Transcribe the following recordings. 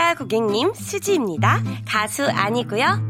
반갑습니다, 고객님. 수지입니다. 가수 아니고요.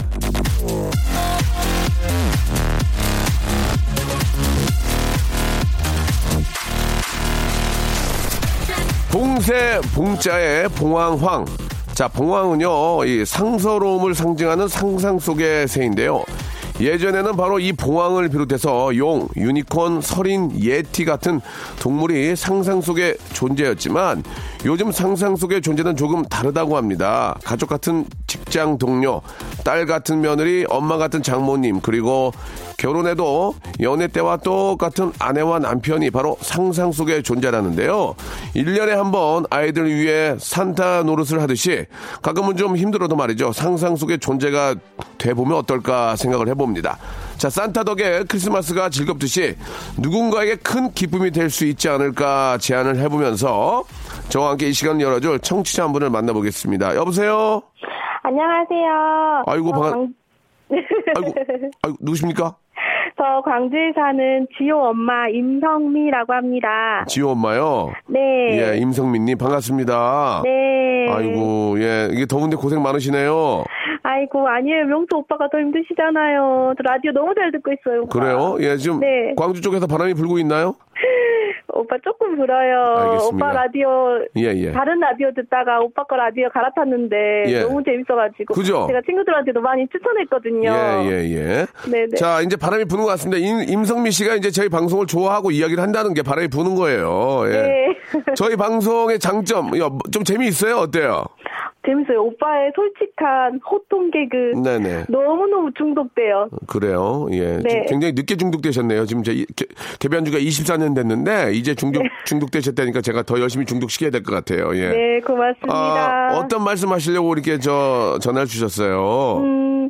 봉새 봉자의 봉황황. 자, 봉황은요, 이 상서로움을 상징하는 상상 속의 새인데요. 예전에는 바로 이 봉황을 비롯해서 용, 유니콘, 설인, 예티 같은 동물이 상상 속의 존재였지만 요즘 상상 속의 존재는 조금 다르다고 합니다. 가족 같은 직장 동료, 딸 같은 며느리, 엄마 같은 장모님, 그리고 결혼해도 연애 때와 똑같은 아내와 남편이 바로 상상 속의 존재라는데요. 1년에 한 번 아이들 위해 산타 노릇을 하듯이 가끔은 좀 힘들어도 말이죠. 상상 속의 존재가 돼보면 어떨까 생각을 해봅니다. 자, 산타 덕에 크리스마스가 즐겁듯이 누군가에게 큰 기쁨이 될 수 있지 않을까 제안을 해보면서 저와 함께 이 시간 열어줄 청취자 한 분을 만나보겠습니다. 여보세요? 안녕하세요. 아이고, 저 반갑- 광- 아이고, 아이고, 누구십니까? 저 광주에 사는 지호 엄마 임성미라고 합니다. 지호 엄마요? 네. 예, 임성민님, 반갑습니다. 네. 아이고, 예, 이게 더운데 고생 많으시네요. 아이고, 아니에요. 명수 오빠가 더 힘드시잖아요. 저 라디오 너무 잘 듣고 있어요. 오빠. 그래요? 예, 지금 네. 광주 쪽에서 바람이 불고 있나요? 오빠 조금 불어요. 알겠습니다. 오빠 라디오 예, 예. 다른 라디오 듣다가 오빠 거 라디오 갈아탔는데 예. 너무 재밌어가지고 그죠? 제가 친구들한테도 많이 추천했거든요. 예, 예, 예. 네네. 자, 이제 바람이 부는 것 같습니다. 임, 임성미 씨가 이제 저희 방송을 좋아하고 이야기를 한다는 게 바람이 부는 거예요. 예. 네. 저희 방송의 장점, 야, 좀 재미있어요? 어때요? 재밌어요. 오빠의 솔직한 호통 개그 네네. 너무너무 중독돼요. 그래요. 예. 네. 굉장히 늦게 중독되셨네요. 지금 제 이- 개- 데뷔한 지가 24년 됐는데 이제 중독 중독되셨다니까 제가 더 열심히 중독시켜야 될 것 같아요. 예. 네, 고맙습니다. 아, 어떤 말씀 하시려고 이렇게 저 전화를 주셨어요? 음,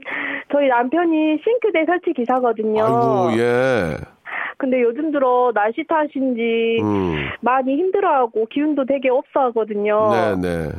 저희 남편이 싱크대 설치 기사거든요. 아이고, 예. 근데 요즘 들어 날씨 탓인지 음. 많이 힘들어하고 기운도 되게 없어 하거든요. 네네.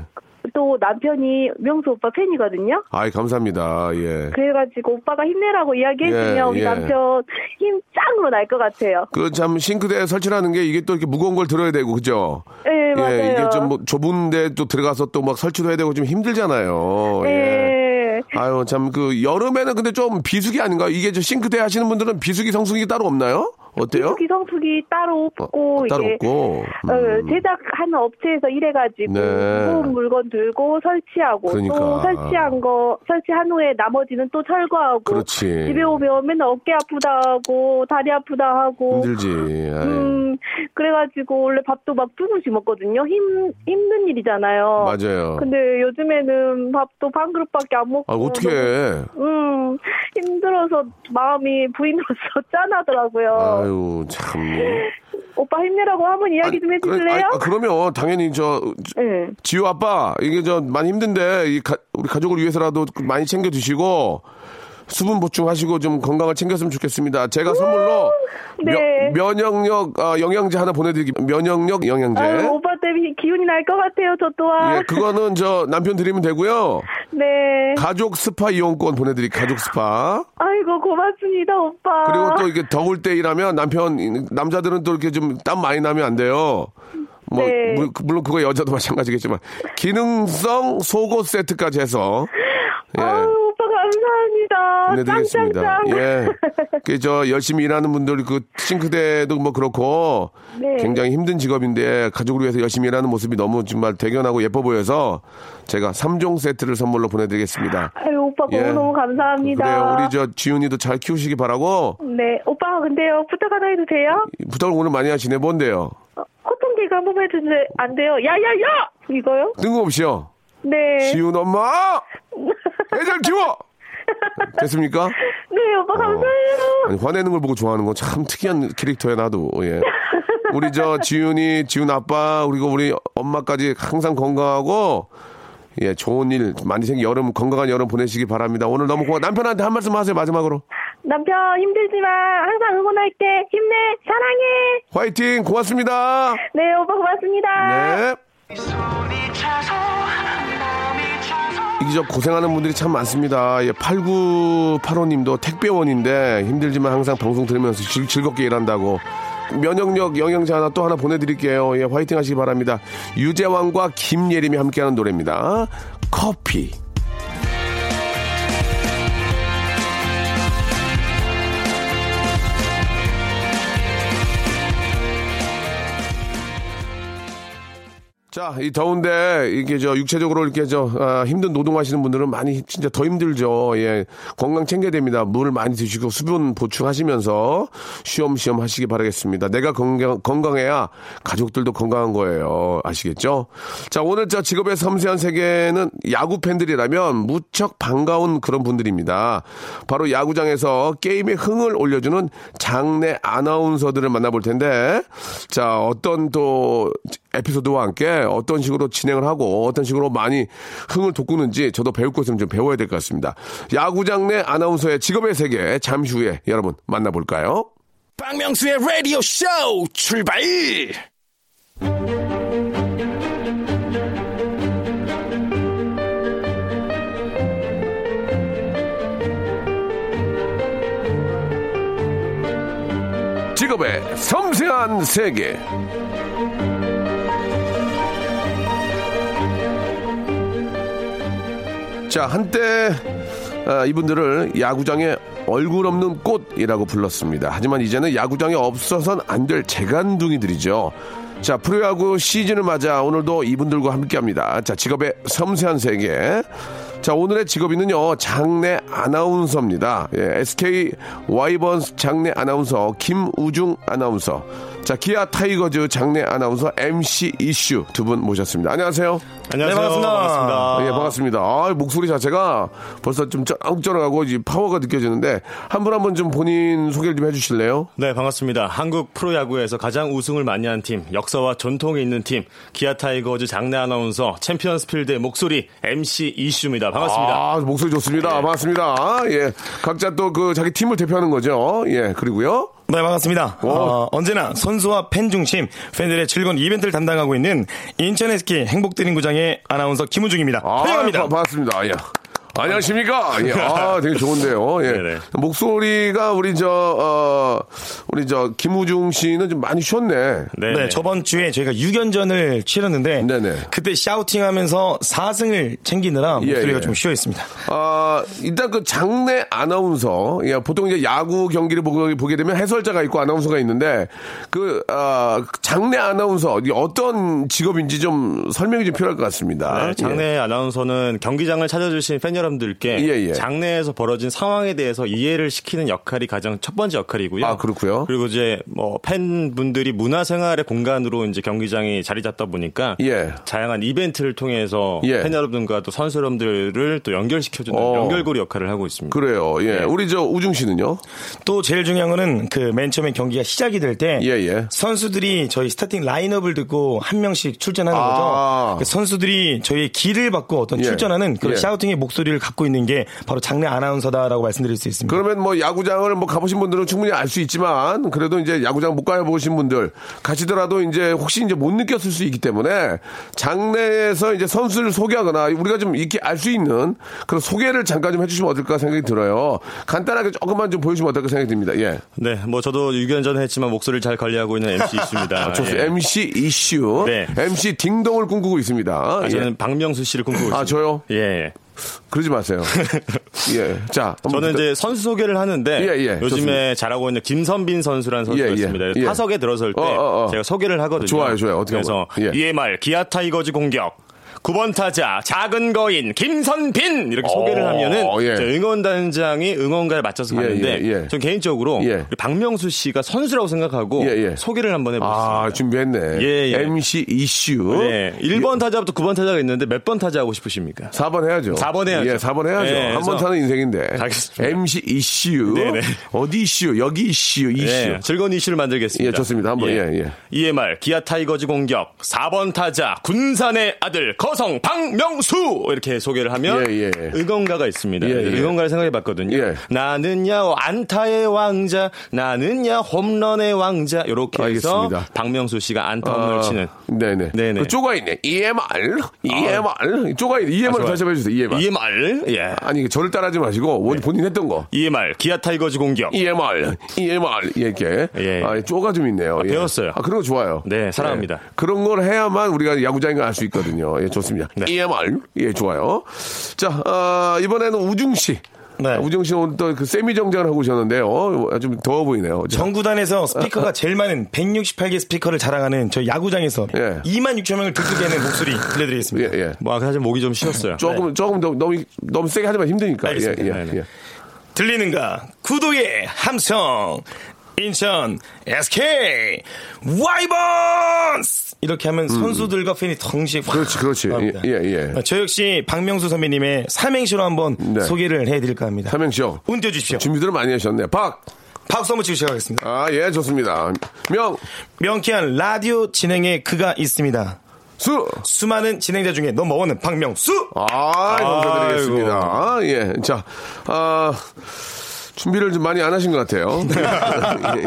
또 남편이 명수 오빠 팬이거든요. 아이, 감사합니다. 예. 그래가지고 오빠가 힘내라고 이야기해주면 예, 우리 예. 남편 힘 짱으로 날 것 같아요. 그 참 싱크대 설치라는 게 이게 또 이렇게 무거운 걸 들어야 되고, 그죠? 네, 맞아요. 예, 이게 좀 뭐 좁은데 또 들어가서 또 막 설치도 해야 되고 좀 힘들잖아요. 예. 네. 아유, 참, 그, 여름에는 근데 좀 비수기 아닌가? 이게 저 싱크대 하시는 분들은 비수기, 성수기 따로 없나요? 어때요? 기숙이 성수기 따로 없고 어, 따로 이게 없고. 어, 음. 제작하는 업체에서 일해가지고 네. 무거운 물건 들고 설치하고 그러니까. 또 설치한 거 설치한 후에 나머지는 또 철거하고 그렇지. 집에 오면 맨날 어깨 아프다 하고 다리 아프다 하고 힘들지. 음 그래가지고 원래 밥도 막두 분씩 먹거든요 힘 힘든 일이잖아요 맞아요. 근데 요즘에는 밥도 반 그릇밖에 안 먹고 아, 어떻게 해. 음 힘들어서 마음이 부인으로서 짠하더라고요 아 유, 참. 오빠 힘내라고 한번 이야기 좀 해주실래요? 아, 그러면 당연히 저, 네. 지효 아빠, 이게 저 많이 힘든데, 이 가- 우리 가족을 위해서라도 많이 챙겨 드시고, 수분 보충하시고 좀 건강을 챙겼으면 좋겠습니다. 제가 선물로 네. 면, 면역력 아, 영양제 하나 보내드릴게요. 면역력 영양제. 아유, 오빠 기운이 날 것 같아요, 저 또한. 예, 그거는 저 남편 드리면 되고요. 네. 가족 스파 이용권 보내드리 가족 스파. 아이고, 고맙습니다, 오빠. 그리고 또 이게 더울 때 일하면 남편 남자들은 또 이렇게 좀 땀 많이 나면 안 돼요. 뭐 네. 물- 물론 그거 여자도 마찬가지겠지만 기능성 속옷 세트까지 해서 예. 아유, 감사합니다. 보내드리겠습니다. 짱짱짱. 예. 그 저 열심히 일하는 분들 그 싱크대도 뭐 그렇고 네. 굉장히 힘든 직업인데 가족을 위해서 열심히 일하는 모습이 너무 정말 대견하고 예뻐 보여서 제가 3종 세트를 선물로 보내드리겠습니다. 아유, 오빠 예. 너무너무 감사합니다. 그래요. 우리 저 지훈이도 잘 키우시기 바라고 네, 오빠 근데요, 부탁 하나 해도 돼요? 부탁을 오늘 많이 하시네. 뭔데요? 어, 코튼 개그 한 번만 해주세요. 안 돼요. 야, 야, 야! 이거요? 뜬금없이요. 네. 지훈 엄마! 애들 키워! 됐습니까? 네, 오빠 감사해요. 아니, 화내는 걸 보고 좋아하는 건 참 특이한 캐릭터야, 나도. 예. 우리 저 지훈이, 지훈 아빠, 그리고 우리 엄마까지 항상 건강하고, 예, 좋은 일 많이 생기 여름, 건강한 여름 보내시기 바랍니다. 오늘 너무 고마 남편한테 한 말씀 하세요, 마지막으로. 남편 힘들지만 항상 응원할게. 힘내. 사랑해. 화이팅! 고맙습니다! 네, 오빠 고맙습니다. 네. 저 고생하는 분들이 참 많습니다. 예, 8985님도 택배원인데 힘들지만 항상 방송 들으면서 즐, 즐겁게 일한다고. 면역력 영양제 하나 또 하나 보내드릴게요. 예, 화이팅 하시기 바랍니다. 유재왕과 김예림이 함께하는 노래입니다. 커피. 자, 이 더운데 이게 저 육체적으로 이렇게 저 아, 힘든 노동하시는 분들은 많이 진짜 더 힘들죠. 예, 건강 챙겨야 됩니다. 물 많이 드시고 수분 보충하시면서 쉬엄쉬엄 하시기 바라겠습니다. 내가 건강 건강해야 가족들도 건강한 거예요. 아시겠죠? 자, 오늘 저 직업의 섬세한 세계는 야구 팬들이라면 무척 반가운 그런 분들입니다. 바로 야구장에서 게임의 흥을 올려주는 장내 아나운서들을 만나볼 텐데, 자, 어떤 또 에피소드와 함께 어떤 식으로 진행을 하고 어떤 식으로 많이 흥을 돋구는지 저도 배울 것을 좀 배워야 될 것 같습니다. 야구장 내 아나운서의 직업의 세계 잠시 후에 여러분 만나볼까요? 박명수의 라디오 쇼 출발! 직업의 섬세한 세계. 자, 한때 아, 이분들을 야구장의 얼굴 없는 꽃이라고 불렀습니다. 하지만 이제는 야구장에 없어선 안 될 재간둥이들이죠. 자, 프로야구 시즌을 맞아 오늘도 이분들과 함께 합니다. 자, 직업의 섬세한 세계. 자, 오늘의 직업인은요, 장내 아나운서입니다. 예, SK 와이번스 장내 아나운서, 김우중 아나운서. 자, 기아 타이거즈 장내 아나운서 MC 이슈 두 분 모셨습니다. 안녕하세요. 안녕하세요. 네, 반갑습니다. 반갑습니다. 예, 반갑습니다. 아, 목소리 자체가 벌써 좀 쩌렁쩌렁하고 이제 파워가 느껴지는데 한 분 한 분 좀 본인 소개를 좀 해주실래요? 네, 반갑습니다. 한국 프로야구에서 가장 우승을 많이 한 팀, 역사와 전통이 있는 팀, 기아 타이거즈 장내 아나운서, 챔피언스 필드의 목소리, MC 이슈입니다. 반갑습니다. 아, 목소리 좋습니다. 반갑습니다. 아, 예. 각자 또 그 자기 팀을 대표하는 거죠. 예, 그리고요. 네, 반갑습니다. 어, 언제나 선수와 팬 중심, 팬들의 즐거운 이벤트를 담당하고 있는 인천 SK 행복드림구장의 아나운서 김우중입니다. 아, 환영합니다. 바- 반갑습니다. 예. 안녕하십니까? 예. 아, 되게 좋은데요. 예. 네네. 목소리가 우리 저, 어, 우리 저, 김우중 씨는 좀 많이 쉬었네. 네, 네, 저번 주에 저희가 6연전을 치렀는데 네네. 그때 샤우팅 하면서 4승을 챙기느라 예, 목소리가 예. 좀 쉬어 있습니다. 아, 일단 그 장내 아나운서, 예, 보통 이제 야구 경기를 보게, 보게 되면 해설자가 있고 아나운서가 있는데, 그, 아, 장내 아나운서, 어떤 직업인지 좀 설명이 좀 필요할 것 같습니다. 네, 장내 아나운서는 경기장을 찾아주신 팬 여러분 들께 예, 예. 장내에서 벌어진 상황에 대해서 이해를 시키는 역할이 가장 첫 번째 역할이고요. 아, 그렇고요. 그리고 이제 뭐 팬분들이 문화생활의 공간으로 이제 경기장이 자리 잡다 보니까 예. 다양한 이벤트를 통해서 예. 팬 여러분과 또 선수 여러분들을 또 연결시켜주는 어. 연결고리 역할을 하고 있습니다. 그래요. 예. 네. 우리 저 우중 씨는요? 또 제일 중요한 거는 그 맨 처음에 경기가 시작이 될때 예, 예. 선수들이 저희 스타팅 라인업을 듣고 한 명씩 출전하는 아. 거죠. 그 선수들이 저희의 길을 받고 어떤 예. 출전하는 그런 예. 샤우팅의 목소리 를 경력치를 갖고 있는 게 바로 장내 아나운서다라고 말씀드릴 수 있습니다. 그러면 뭐 야구장을 뭐 가보신 분들은 충분히 알 수 있지만 그래도 이제 야구장 못 가보신 분들 가시더라도 이제 혹시 이제 못 느꼈을 수 있기 때문에 장내에서 이제 선수를 소개하거나 우리가 좀 이렇게 알 수 있는 그런 소개를 잠깐 좀 해주시면 어떨까 생각이 들어요. 간단하게 조금만 좀 보여주면 어떨까 생각이 듭니다. 예. 네, 뭐 저도 유견전 했지만 목소리를 잘 관리하고 있는 MC 이슈입니다. 아. 예. MC 이슈. 네. MC 딩동을 꿈꾸고 있습니다. 아, 예. 저는 박명수 씨를 꿈꾸고 있습니다. 아, 저요? 예. 예. 그러지 마세요. 예. 자. 저는 이제 선수 소개를 하는데 예, 예, 요즘에 좋습니다. 잘하고 있는 김선빈 선수라는 선수가 예, 예, 있습니다. 예. 타석에 들어설 때 어, 어, 어. 제가 소개를 하거든요. 좋아요, 좋아요. 어떻게 그래서 한번. 예. 2회말 기아 타이거즈 공격 9번 타자 작은 거인 김선빈 이렇게 소개를 어, 하면은 예. 저 응원단장이 응원가에 맞춰서 예, 가는데 예, 예. 전 개인적으로 예. 박명수 씨가 선수라고 생각하고 예, 예. 소개를 한번 해보겠습니다. 아, 준비했네. 예, 예. MC 이슈. 네, 1번 타자부터 9번 타자가 있는데 몇 번 타자 하고 싶으십니까? 4번 해야죠. 4번 해야죠. 예, 4번 해야죠. 네, 한번 사는 인생인데. 알겠습니다. MC 이슈. 네네. 어디 이슈? 여기 이슈. 이슈. 네, 즐거운 이슈를 만들겠습니다. 예, 좋습니다. 한번, 예, 예. 2회말 기아 타이거즈 공격 4번 타자 군산의 아들 거성 박명수 이렇게 소개를 하면 예, 예. 응원가가 있습니다. 예, 예. 응원가를 생각해봤거든요. 예. 나는야 안타의 왕자, 나는야 홈런의 왕자 이렇게 해서 알겠습니다. 박명수 씨가 안타 홈런을 치는 네네. 네네. 그 쪼가 있네. EMR. EMR. 쪼가 있네. EMR 좋아요. 다시 한번 해주세요. EMR. EMR 예. 아니, 저를 따라하지 마시고, 원- 본인 했던 거. EMR 기아 타이거즈 공격 EMR, EMR 이렇게 예. 아, 쪼가 좀 있네요. 예. 배웠어요. 아 그런 거 좋아요. 네, 사랑합니다. 예. 그런 걸 해야만 우리가 야구장인 걸 알 수 있거든요. 예, 좋습니다. 네. EMR 예, 좋아요. 자, 어, 이번에는 우중 씨. 네. 아, 우중 씨는 오늘 또 그 세미 정장을 하고 오셨는데요. 어, 좀 더워 보이네요. 자, 정구단에서 스피커가 제일 많은 168개 스피커를 자랑하는 저희 야구장에서 예. 2만 6천 명을 듣게 하는 목소리 들려드리겠습니다. 예, 예. 뭐 사실 목이 좀 쉬었어요. 조금 조금 더, 너무 너무 세게 하지만 힘드니까. 예, 알겠습니다. 예, 네, 네. 예. 들리는가? 구독의 함성 인천 SK 와이번스 이렇게 하면 선수들과 팬이 동시에 확 음. 그렇지, 그렇지. 나옵니다. 예, 예, 예. 저 역시 박명수 선배님의 삼행시로 한번 네. 소개를 해드릴까 합니다. 삼행시요. 운 띄워 주십시오. 준비들을 많이 하셨네. 박. 박수 한번 치고 시작하겠습니다. 아, 예, 좋습니다. 명, 명쾌한 라디오 진행에 그가 있습니다. 수. 수많은 진행자 중에 넘버원은 박명수. 아, 감사드리겠습니다. 아, 예. 자, 아, 준비를 좀 많이 안 하신 것 같아요. 예, 예.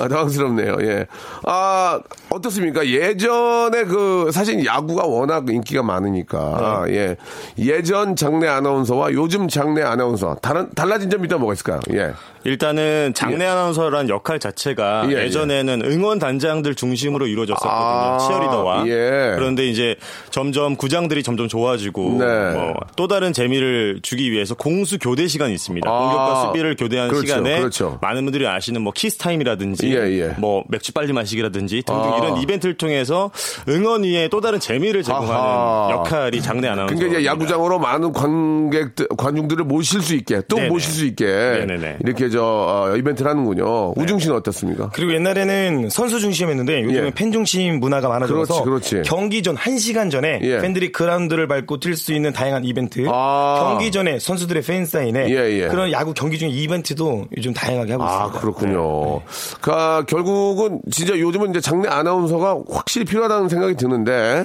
아, 당황스럽네요. 예. 아, 어떻습니까? 예전에 그, 사실 야구가 워낙 인기가 많으니까, 예. 예전 장내 아나운서와 요즘 장내 아나운서, 다른, 달라진 점이 있다면 뭐가 있을까요? 예. 일단은 장내 아나운서란 역할 자체가 예, 예, 전에는 응원 단장들 중심으로 이루어졌었거든요. 아, 치어리더와. 예. 그런데 이제 점점 구장들이 점점 좋아지고 네. 뭐또 다른 재미를 주기 위해서 공수 교대 시간이 있습니다. 아, 공격과 수비를 교대하는 그렇죠, 시간에 그렇죠. 많은 분들이 아시는 뭐 키스 타임이라든지 예, 예. 뭐 맥주 빨리 마시기라든지 등등 아. 이런 이벤트를 통해서 응원 위에 또 다른 재미를 제공하는 아하. 역할이 장내 아나운서. 그러니까 이제 야구장으로 많은 관객들, 관중들을 모실 수 있게, 또 네네. 모실 수 있게, 네네네. 이렇게 저, 어, 이벤트를 하는군요. 우중 씨는 어떻습니까? 그리고 옛날에는 선수 중심이었는데 요즘은 예. 팬 중심 문화가 많아져서 그렇지, 그렇지. 경기 전 1시간 전에 예. 팬들이 그라운드를 밟고 뛸 수 있는 다양한 이벤트 아. 경기 전에 선수들의 팬 사인회 예, 예. 그런 야구 경기 중에 이벤트도 요즘 다양하게 하고 아, 있습니다. 그렇군요. 그, 결국은 진짜 요즘은 이제 장내 아나운서가 확실히 필요하다는 생각이 드는데,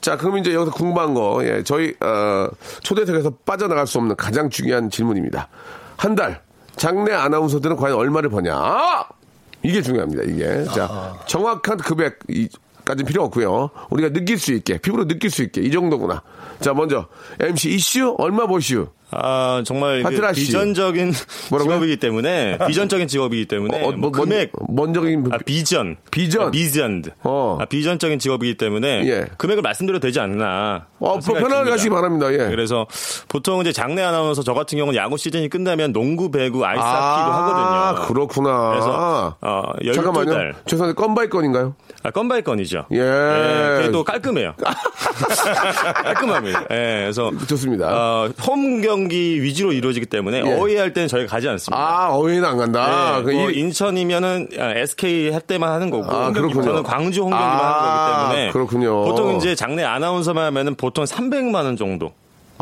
자, 그럼 이제 여기서 궁금한 거, 예, 저희, 어, 초대석에서 빠져나갈 수 없는 가장 중요한 질문입니다. 한 달, 장내 아나운서들은 과연 얼마를 버냐? 이게 중요합니다, 이게. 자, 정확한 금액, 이, 까지는 필요 없고요. 우리가 느낄 수 있게, 피부로 느낄 수 있게, 이 정도구나. 자, 먼저, MC 이슈, 얼마 버슈? 아, 정말 그. 비전적인 뭐라고요? 직업이기 때문에, 비전적인 직업이기 때문에, 어, 뭐 뭐, 금액, 먼, 먼저긴, 아, 비전. 비전. 아, 비전. 어. 아, 비전적인 직업이기 때문에, 예. 금액을 말씀드려도 되지 않나. 어, 듭니다. 하시기 바랍니다, 예. 그래서 보통 이제 장내 아나운서 저 같은 경우는 야구 시즌이 끝나면 농구, 배구, 아이스하키도 아, 하거든요. 그렇구나. 그래서, 어, 12달. 잠깐만요. 죄송한데, 건바이 건인가요? 아, 건바이 건이죠. 예. 그래도 깔끔해요. 깔끔합니다. 예, 그래서. 좋습니다. 어, 홈경 기 위주로 이루어지기 때문에 예. 어웨이 할 때는 저희가 가지 않습니다. 아, 어휘는 안 간다. 네, 그뭐 일- 인천이면은 아, SK 할 때만 하는 거고 아, 그렇군요. 저는 광주 홈 경기만 아, 하는 거기 때문에 그렇군요. 보통 이제 장내 아나운서만 하면은 보통 300만 원 정도.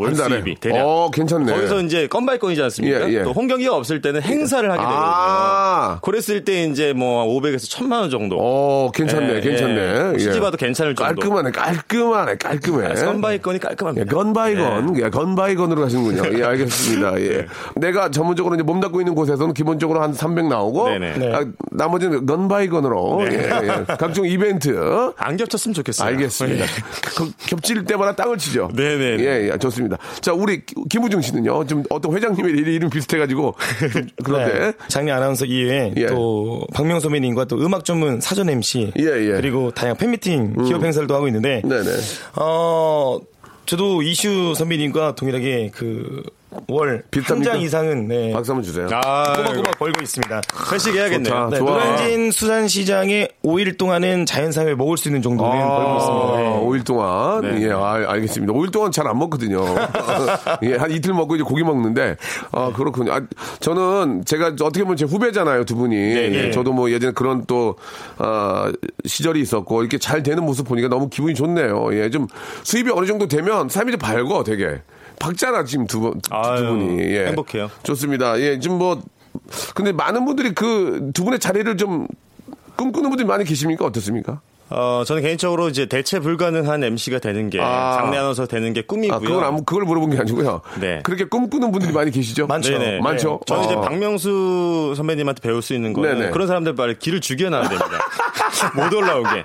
월 수입이 대략. 어, 괜찮네. 거기서 이제 건발권이지 않습니까? 예, 예. 또 홈경기가 없을 때는 행사를 하게 되거든요. 아. 그랬을 때 이제 뭐 500에서 1000만 원 정도. 어, 괜찮네, 예, 괜찮네. 예. 예. 시집와도 괜찮을 정도. 깔끔하네, 깔끔하네, 깔끔해. 건바이건이 예, 깔끔합니다. 건바이건, 예, 건바이건으로 가시는군요. 예, 알겠습니다. 예. 내가 전문적으로 이제 몸 닦고 있는 곳에서는 기본적으로 한 300 나오고, 네네. 네. 아, 나머지는 건바이건으로, 네. 예, 예. 각종 이벤트. 안 겹쳤으면 좋겠어요. 알겠습니다. 네. 그, 겹칠 때마다 땅을 치죠. 네네네. 예, 예, 좋습니다. 자, 우리 김우중 씨는요, 좀 어떤 회장님의 이름, 비슷해가지고, 좀 그런데. 네. 장례 아나운서 이외에 예. 또 박명수 선배님과 또 음악 전문 사전 MC 예, 예. 그리고 다양한 팬미팅 기업 행사를 또 하고 있는데 네네. 어 저도 이슈 선배님과 동일하게 그 월 비슷합니까? 한장 이상은 네. 박수 한번 주세요. 아, 꼬박꼬박 벌고 있습니다. 회식해야겠네요. 네. 노량진 수산시장에 5일 동안은 자연상을 먹을 수 있는 정도는 벌고 있습니다. 네. 아, 5일 동안. 네. 예, 아, 알겠습니다. 5일 동안 잘 안 먹거든요. 예, 한 이틀 먹고 이제 고기 먹는데, 아, 그렇군요. 아, 저는 제가 어떻게 보면 제 후배잖아요, 두 분이. 네. 예, 저도 뭐 예전에 그런 또, 아, 시절이 있었고, 이렇게 잘 되는 모습 보니까 너무 기분이 좋네요. 예, 좀 수입이 어느 정도 되면 삶이 좀 밝어, 되게. 밝잖아, 지금 두, 분- 두 아유, 분이. 예. 행복해요. 좋습니다. 예, 지금 뭐, 근데 많은 분들이 그 두 분의 자리를 좀 꿈꾸는 분들이 많이 계십니까? 어떻습니까? 어, 저는 개인적으로 이제 대체 불가능한 MC가 되는 게 아. 장내 아나운서 되는 게 꿈이고요. 아, 그건 아무, 그걸 물어본 게 아니고요. 네. 그렇게 꿈꾸는 분들이 많이 계시죠? 많죠. 네네. 많죠. 저는 이제 어. 박명수 선배님한테 배울 수 있는 거는 네네. 그런 사람들 빨리 길을 죽여놔야 됩니다. 못 올라오게.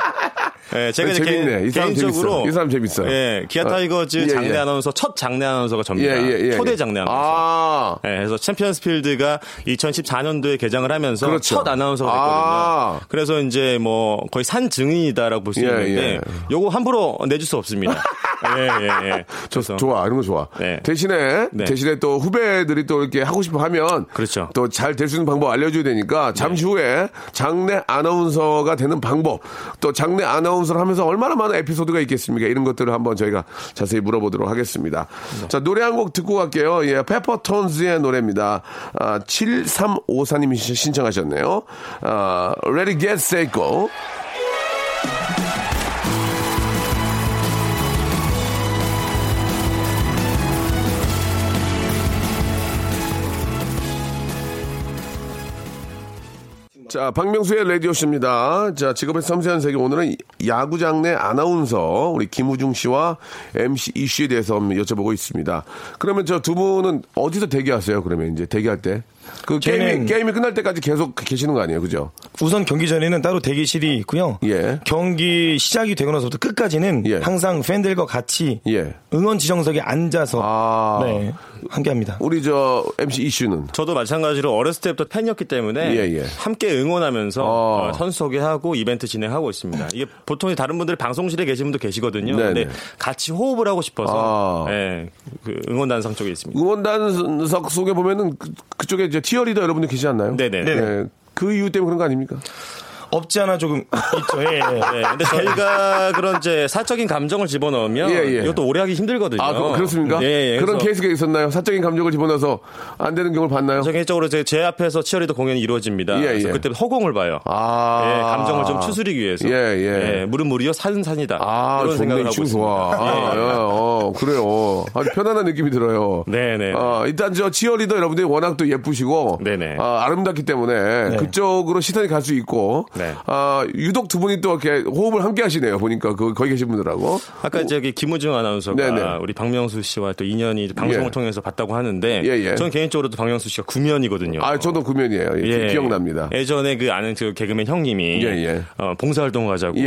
예, 제가 이제 재밌네. 개인, 이 사람 개인적으로 재밌어. 이 사람 재밌어요. 예, 기아 어, 타이거즈 예, 장내 예. 아나운서 첫 장내 아나운서가 예, 접니다. 예, 예. 초대 예. 장내 아나운서. 아. 예, 그래서 챔피언스필드가 2014년도에 개장을 하면서 그렇죠. 첫 아나운서가 됐거든요. 아. 그래서 이제 뭐 거의 산 증인이다라고 볼수 예, 있는데 예. 요거 함부로 내줄 수 없습니다. 예, 예, 예. 저, 그래서 좋아. 이런 거 좋아. 네. 대신에, 네. 대신에 또 후배들이 또 이렇게 하고 싶어 하면. 그렇죠. 또 잘 될 수 있는 방법 알려줘야 되니까 잠시 후에 장내 아나운서가 되는 방법 또 장내 아나운서 를 하면서 얼마나 많은 에피소드가 있겠습니까? 이런 것들을 한번 저희가 자세히 물어보도록 하겠습니다. 자, 노래 한 곡 듣고 갈게요. 예, 페퍼톤즈의 노래입니다. 아, 7354님이 신청하셨네요. 아, Ready, Get, Set, Go. 자, 박명수의 라디오쇼입니다. 자, 직업의 섬세한 세계. 오늘은 야구장 내 아나운서, 우리 김우중 씨와 MC 이슈에 대해서 여쭤보고 있습니다. 그러면 저 두 분은 어디서 대기하세요? 그러면 이제 대기할 때? 그 게임이, 게임이 끝날 때까지 계속 계시는 거 아니에요? 그죠? 우선 경기 전에는 따로 대기실이 있고요. 예. 경기 시작이 되고 나서부터 끝까지는 예. 항상 팬들과 같이 예. 응원 지정석에 앉아서 아. 네, 함께합니다. 우리 저 MC 이슈는? 저도 마찬가지로 어렸을 때부터 팬이었기 때문에 예, 예. 함께 응원하면서 어. 어, 선수 소개하고 이벤트 진행하고 있습니다. 이게 보통 다른 분들 방송실에 계신 분도 계시거든요. 네네. 근데 같이 호흡을 하고 싶어서 아. 예, 그 응원단상 쪽에 있습니다. 응원단석 속에 보면은 그, 그쪽에 이제 치어리더 여러분들 계시지 않나요? 네네. 예. 그 이유 때문에 그런 거 아닙니까? 없지 않아 조금 있죠. 예, 예. 네, 근데 저희가 그런 이제 사적인 감정을 집어넣으면 예, 예. 이것도 오래 하기 힘들거든요. 아, 그, 그렇습니까? 예, 예. 그런 그래서 케이스가 있었나요? 사적인 감정을 집어넣어서 안 되는 경우를 봤나요? 저 개인적으로 제, 제 앞에서 치어리더 공연이 이루어집니다. 예, 그래서 예. 그때 허공을 봐요. 아. 예, 감정을 좀 추스리기 위해서. 예, 예. 물은 물이요, 산은 산이다. 아, 좋네. 생각을 하고 있습니다. 좋아. 아, 예, 예. 예, 어, 그래요. 아주 편안한 느낌이 들어요. 네 네. 아, 일단 저 치어리더 여러분들이 워낙 또 예쁘시고. 네네. 아, 아름답기 때문에 그쪽으로 시선이 갈 수 있고. 네. 아, 유독 두 분이 또 이렇게 호흡을 함께 하시네요. 보니까 그, 거기 계신 분들하고. 아까 저기 김우중 아나운서가 네네. 우리 박명수 씨와 또 인연이 방송을 예. 통해서 봤다고 하는데 예, 예. 저는 개인적으로도 박명수 씨가 구면이거든요. 아, 저도 구면이에요. 예, 기억납니다. 예전에 그 아는 그 개그맨 형님이 예, 예. 어, 봉사활동 가자고 예,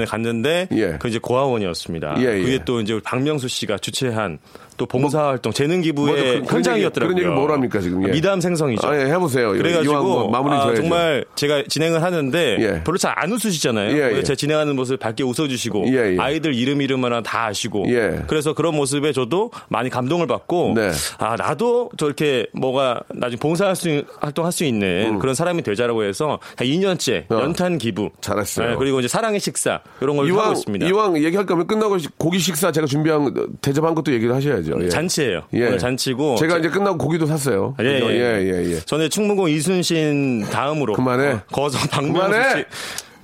예. 갔는데 예. 그 이제 고아원이었습니다. 예, 예. 그게 또 이제 박명수 씨가 주최한 또 봉사활동 재능 기부의 뭐죠? 그- 현장이었더라고요. 얘기- 그런 얘기를 뭐랍니까, 지금? 예. 미담 생성이죠. 아, 예, 해보세요. 그래가지고 뭐 마무리 아. 정말 제가 진행을 하는데 예. 별로 잘 안 웃으시잖아요. 예, 예. 제가 진행하는 모습을 밝게 웃어주시고 예, 예. 아이들 이름 이름만 다 아시고 예. 그래서 그런 모습에 저도 많이 감동을 받고 네. 아 나도 저렇게 뭐가 나중에 봉사할 수 있- 활동할 수 있는 그런 사람이 되자라고 해서 한 2년째 음. 어. 연탄 기부 잘했어요. 네, 그리고 이제 사랑의 식사 이런 걸 하고 이왕, 있습니다. 이왕 얘기할 거면 끝나고 고기 식사 제가 준비한, 대접한 것도 얘기를 하셔야죠. 예. 잔치예요. 예. 오늘 잔치고 제가 제- 이제 끝나고 고기도 샀어요. 예, 예? 예, 예, 예. 전에 충무공 이순신 다음으로 그만해. 어, 거성 박명수 그만해. 씨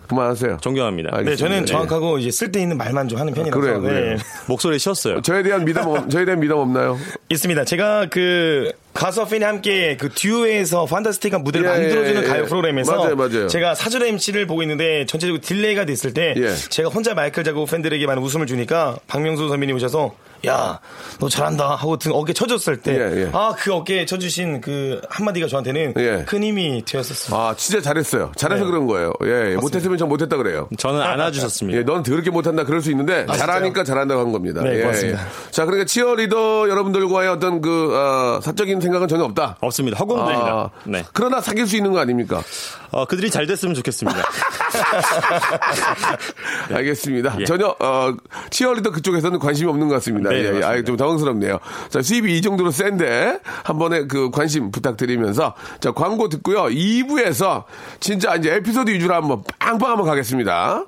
그만하세요. 존경합니다. 네, 알겠습니다. 저는 예. 정확하고 이제 쓸데 있는 말만 좀 하는 편이라서. 그래요, 그래요. 네. 목소리 쉬었어요. 저에 대한 없- 저에 대한 미담 없나요? 있습니다. 제가 그 가수와 팬이 함께 그 듀오에서 판타스틱한 무대를 예, 만들어주는 예, 예. 가요 프로그램에서 맞아요, 맞아요. 제가 사전 MC를 보고 있는데 전체적으로 delay가 됐을 때 예. 제가 혼자 마이크를 잡고 팬들에게 많은 웃음을 주니까 박명수 선배님 오셔서 야 너 잘한다 하고 등 어깨 쳐줬을 때 예, 예. 아 그 어깨 쳐주신 그 한마디가 저한테는 예. 큰 힘이 되었었습니다. 아, 진짜 잘했어요. 잘해서 네. 그런 거예요. 예, 예. 못했으면 전 못했다 그래요. 저는 안아주셨습니다. 예, 넌 더럽게 못한다 그럴 수 있는데 잘하니까 잘한다고 한 겁니다. 네, 예, 고맙습니다. 예. 자, 그러니까 치어리더 여러분들과의 어떤 그 어, 사적인 생각은 전혀 없다. 없습니다. 허공들입니다. 아, 네. 그러나 사귈 수 있는 거 아닙니까? 어, 그들이 잘 됐으면 좋겠습니다. 알겠습니다. 예. 전혀 어, 치어리더 그쪽에서는 관심이 없는 것 같습니다. 네, 예, 예. 맞습니다. 아, 좀 당황스럽네요. 자, 수입이 이 정도로 센데 한 번에 그 관심 부탁드리면서 자 광고 듣고요. 2부에서 진짜 이제 에피소드 위주로 한번 빵빵 한번 가겠습니다.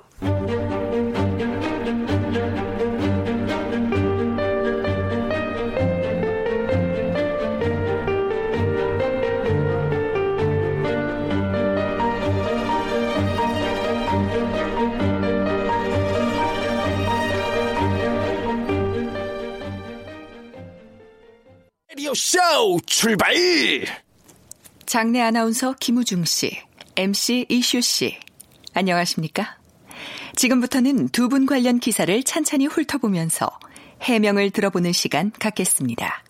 라디오 쇼 출발! 장내 아나운서 김우중 씨, MC 이슈 씨. 안녕하십니까? 지금부터는 두 분 관련 기사를 찬찬히 훑어보면서 해명을 들어보는 시간 갖겠습니다.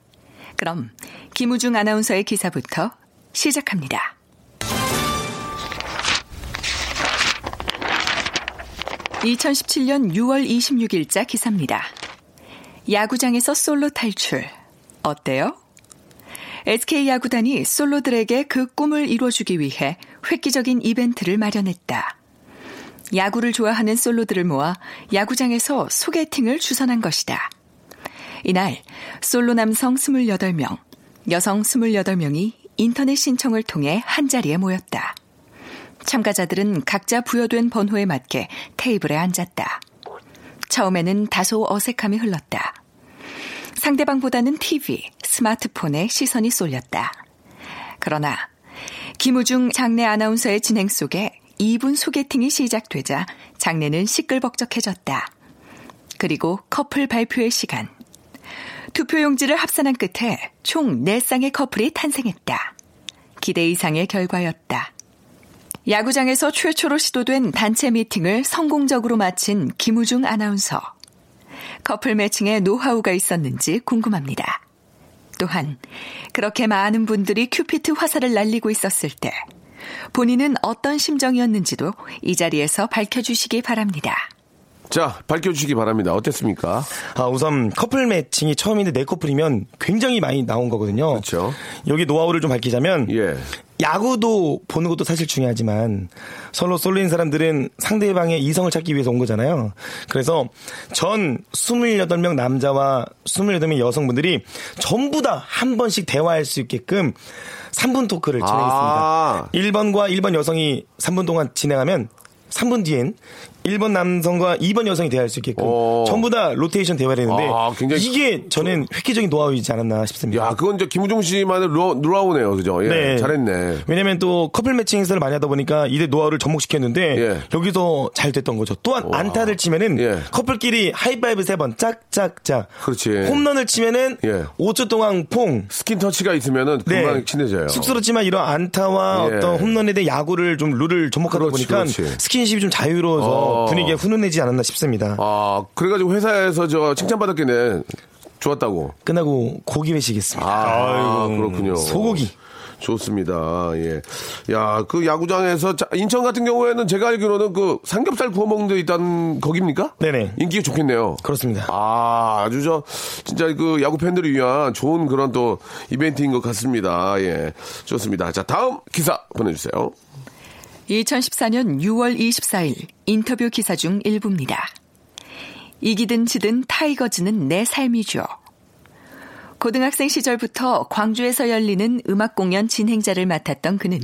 그럼 김우중 아나운서의 기사부터 시작합니다. (2017년 6월 26일자) 기사입니다. 야구장에서 솔로 탈출 어때요? SK 야구단이 솔로들에게 그 꿈을 이뤄주기 위해 획기적인 이벤트를 마련했다. 야구를 좋아하는 솔로들을 모아 야구장에서 소개팅을 주선한 것이다. 이날 솔로 남성 28명, 여성 28명이 인터넷 신청을 통해 한자리에 모였다. 참가자들은 각자 부여된 번호에 맞게 테이블에 앉았다. 처음에는 다소 어색함이 흘렀다. 상대방보다는 TV, 스마트폰에 시선이 쏠렸다. 그러나 김우중 장내 아나운서의 진행 속에 2분 소개팅이 시작되자 장내는 시끌벅적해졌다. 그리고 커플 발표의 시간. 투표용지를 합산한 끝에 총 4쌍의 커플이 탄생했다. 기대 이상의 결과였다. 야구장에서 최초로 시도된 단체 미팅을 성공적으로 마친 김우중 아나운서. 커플 매칭에 노하우가 있었는지 궁금합니다. 또한 그렇게 많은 분들이 큐피트 화살을 날리고 있었을 때 본인은 어떤 심정이었는지도 이 자리에서 밝혀주시기 바랍니다. 자, 밝혀주시기 바랍니다. 어땠습니까? 아, 우선 커플 매칭이 처음인데 네 커플이면 굉장히 많이 나온 거거든요. 그렇죠. 여기 노하우를 좀 밝히자면 예. 야구도 보는 것도 사실 중요하지만 서로 솔로인 사람들은 상대방의 이성을 찾기 위해서 온 거잖아요. 그래서 전 28명 남자와 28명 여성분들이 전부 다 한 번씩 대화할 수 있게끔 3분 토크를 진행했습니다. 아. 1번과 1번 여성이 3분 동안 진행하면 3분 뒤엔 1번 남성과 2번 여성이 대화할 수 있게끔 오. 전부 다 로테이션 대화를 했는데 아, 굉장히 이게 저는 획기적인 노하우이지 않았나 싶습니다. 야, 그건 이제 김우중 씨만의 노- 노하우네요. 그죠? 예. 네. 잘했네. 왜냐면 또 커플 매칭 행사를 많이 하다 보니까 이때 노하우를 접목시켰는데 예. 여기서 잘 됐던 거죠. 또한 와. 안타를 치면은 예. 커플끼리 하이파이브 세 번 짝짝짝. 그렇지. 홈런을 치면은 예. 5초 동안 퐁. skin touch가 있으면은 네. 금방 친해져요. 쑥스럽지만 이런 안타와 예. 어떤 홈런에 대해 야구를 좀 룰을 접목하다 그렇지, 보니까 그렇지. 스킨십이 좀 자유로워서 어. 분위기가 훈훈해지지 않았나 싶습니다. 아, 그래가지고 회사에서 저 칭찬받았겠네. 좋았다고. 끝나고 고기 회식했습니다. 아, 그렇군요. 소고기. 좋습니다. 예. 야, 그 야구장에서 자, 인천 같은 경우에는 제가 알기로는 그 삼겹살 구워 먹는 데 있다는 거깁니까? 네네. 인기가 좋겠네요. 그렇습니다. 아, 아주 저 진짜 그 야구 팬들을 위한 좋은 그런 또 이벤트인 것 같습니다. 예. 좋습니다. 자, 다음 기사 보내 주세요. 2014년 6월 24일 인터뷰 기사 중 일부입니다. 이기든 지든 타이거즈는 내 삶이죠. 고등학생 시절부터 광주에서 열리는 음악 공연 진행자를 맡았던 그는